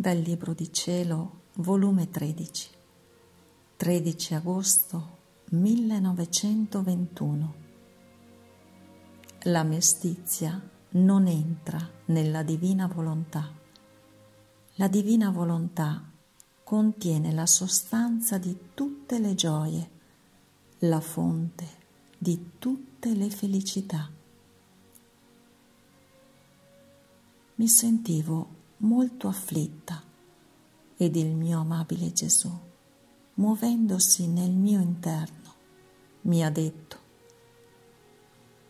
Dal Libro di Cielo, volume 13, 13 agosto 1921. La mestizia non entra nella divina volontà. La divina volontà contiene la sostanza di tutte le gioie, la fonte di tutte le felicità. Mi sentivo molto afflitta ed il mio amabile Gesù, muovendosi nel mio interno, mi ha detto,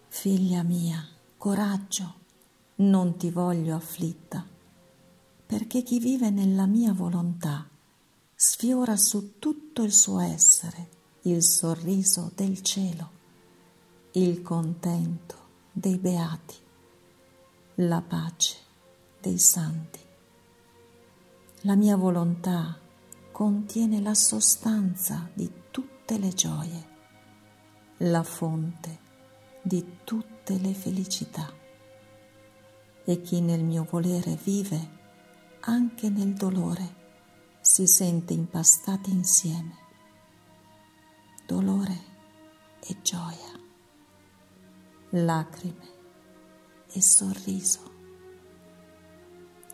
Figlia mia, coraggio, non ti voglio afflitta, perché chi vive nella mia volontà sfiora su tutto il suo essere il sorriso del cielo, il contento dei beati, la pace dei santi. La mia volontà contiene la sostanza di tutte le gioie, la fonte di tutte le felicità. E chi nel mio volere vive, anche nel dolore, si sente impastati insieme. Dolore e gioia, lacrime e sorriso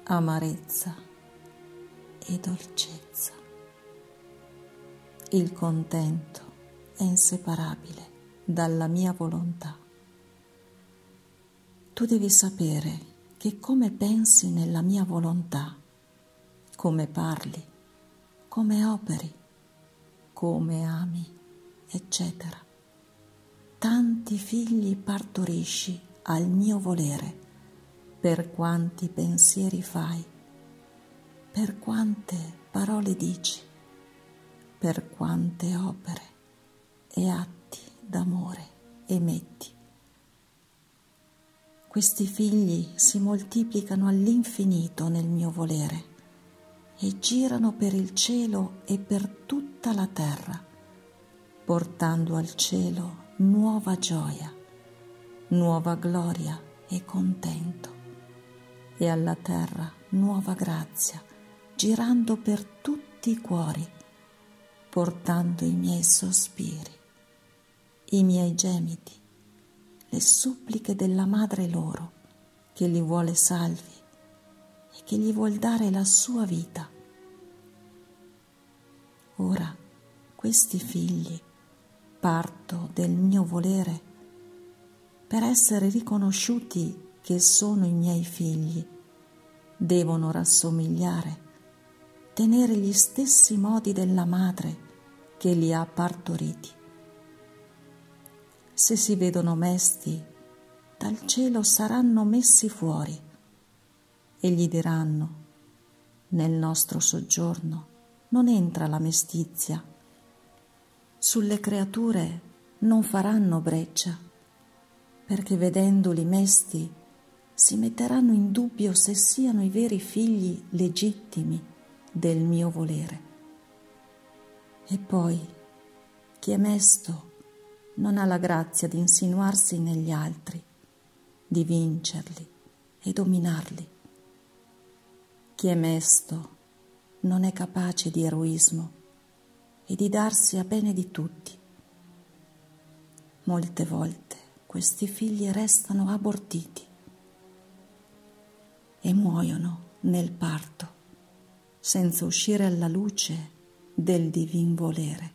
amarezza e dolcezza. Il contento è inseparabile dalla mia volontà. Tu devi sapere che come pensi nella mia volontà, come parli, come operi, come ami, eccetera, tanti figli partorisci al mio volere per quanti pensieri fai, per quante parole dici, per quante opere e atti d'amore emetti. Questi figli si moltiplicano all'infinito nel mio volere e girano per il cielo e per tutta la terra, portando al cielo nuova gioia, nuova gloria e contento e alla terra nuova grazia, girando per tutti i cuori, portando i miei sospiri, i miei gemiti, le suppliche della madre loro, che li vuole salvi e che gli vuol dare la sua vita. Ora questi figli parto del mio volere per essere riconosciuti che sono i miei figli, devono rassomigliare, tenere gli stessi modi della madre che li ha partoriti. Se si vedono mesti, dal cielo saranno messi fuori e gli diranno, nel nostro soggiorno non entra la mestizia, sulle creature non faranno breccia, perché vedendoli mesti si metteranno in dubbio se siano i veri figli legittimi del mio volere. E poi chi è mesto non ha la grazia di insinuarsi negli altri, di vincerli e dominarli. Chi è mesto non è capace di eroismo e di darsi a bene di tutti. Molte volte questi figli restano abortiti e muoiono nel parto, senza uscire alla luce del divin volere.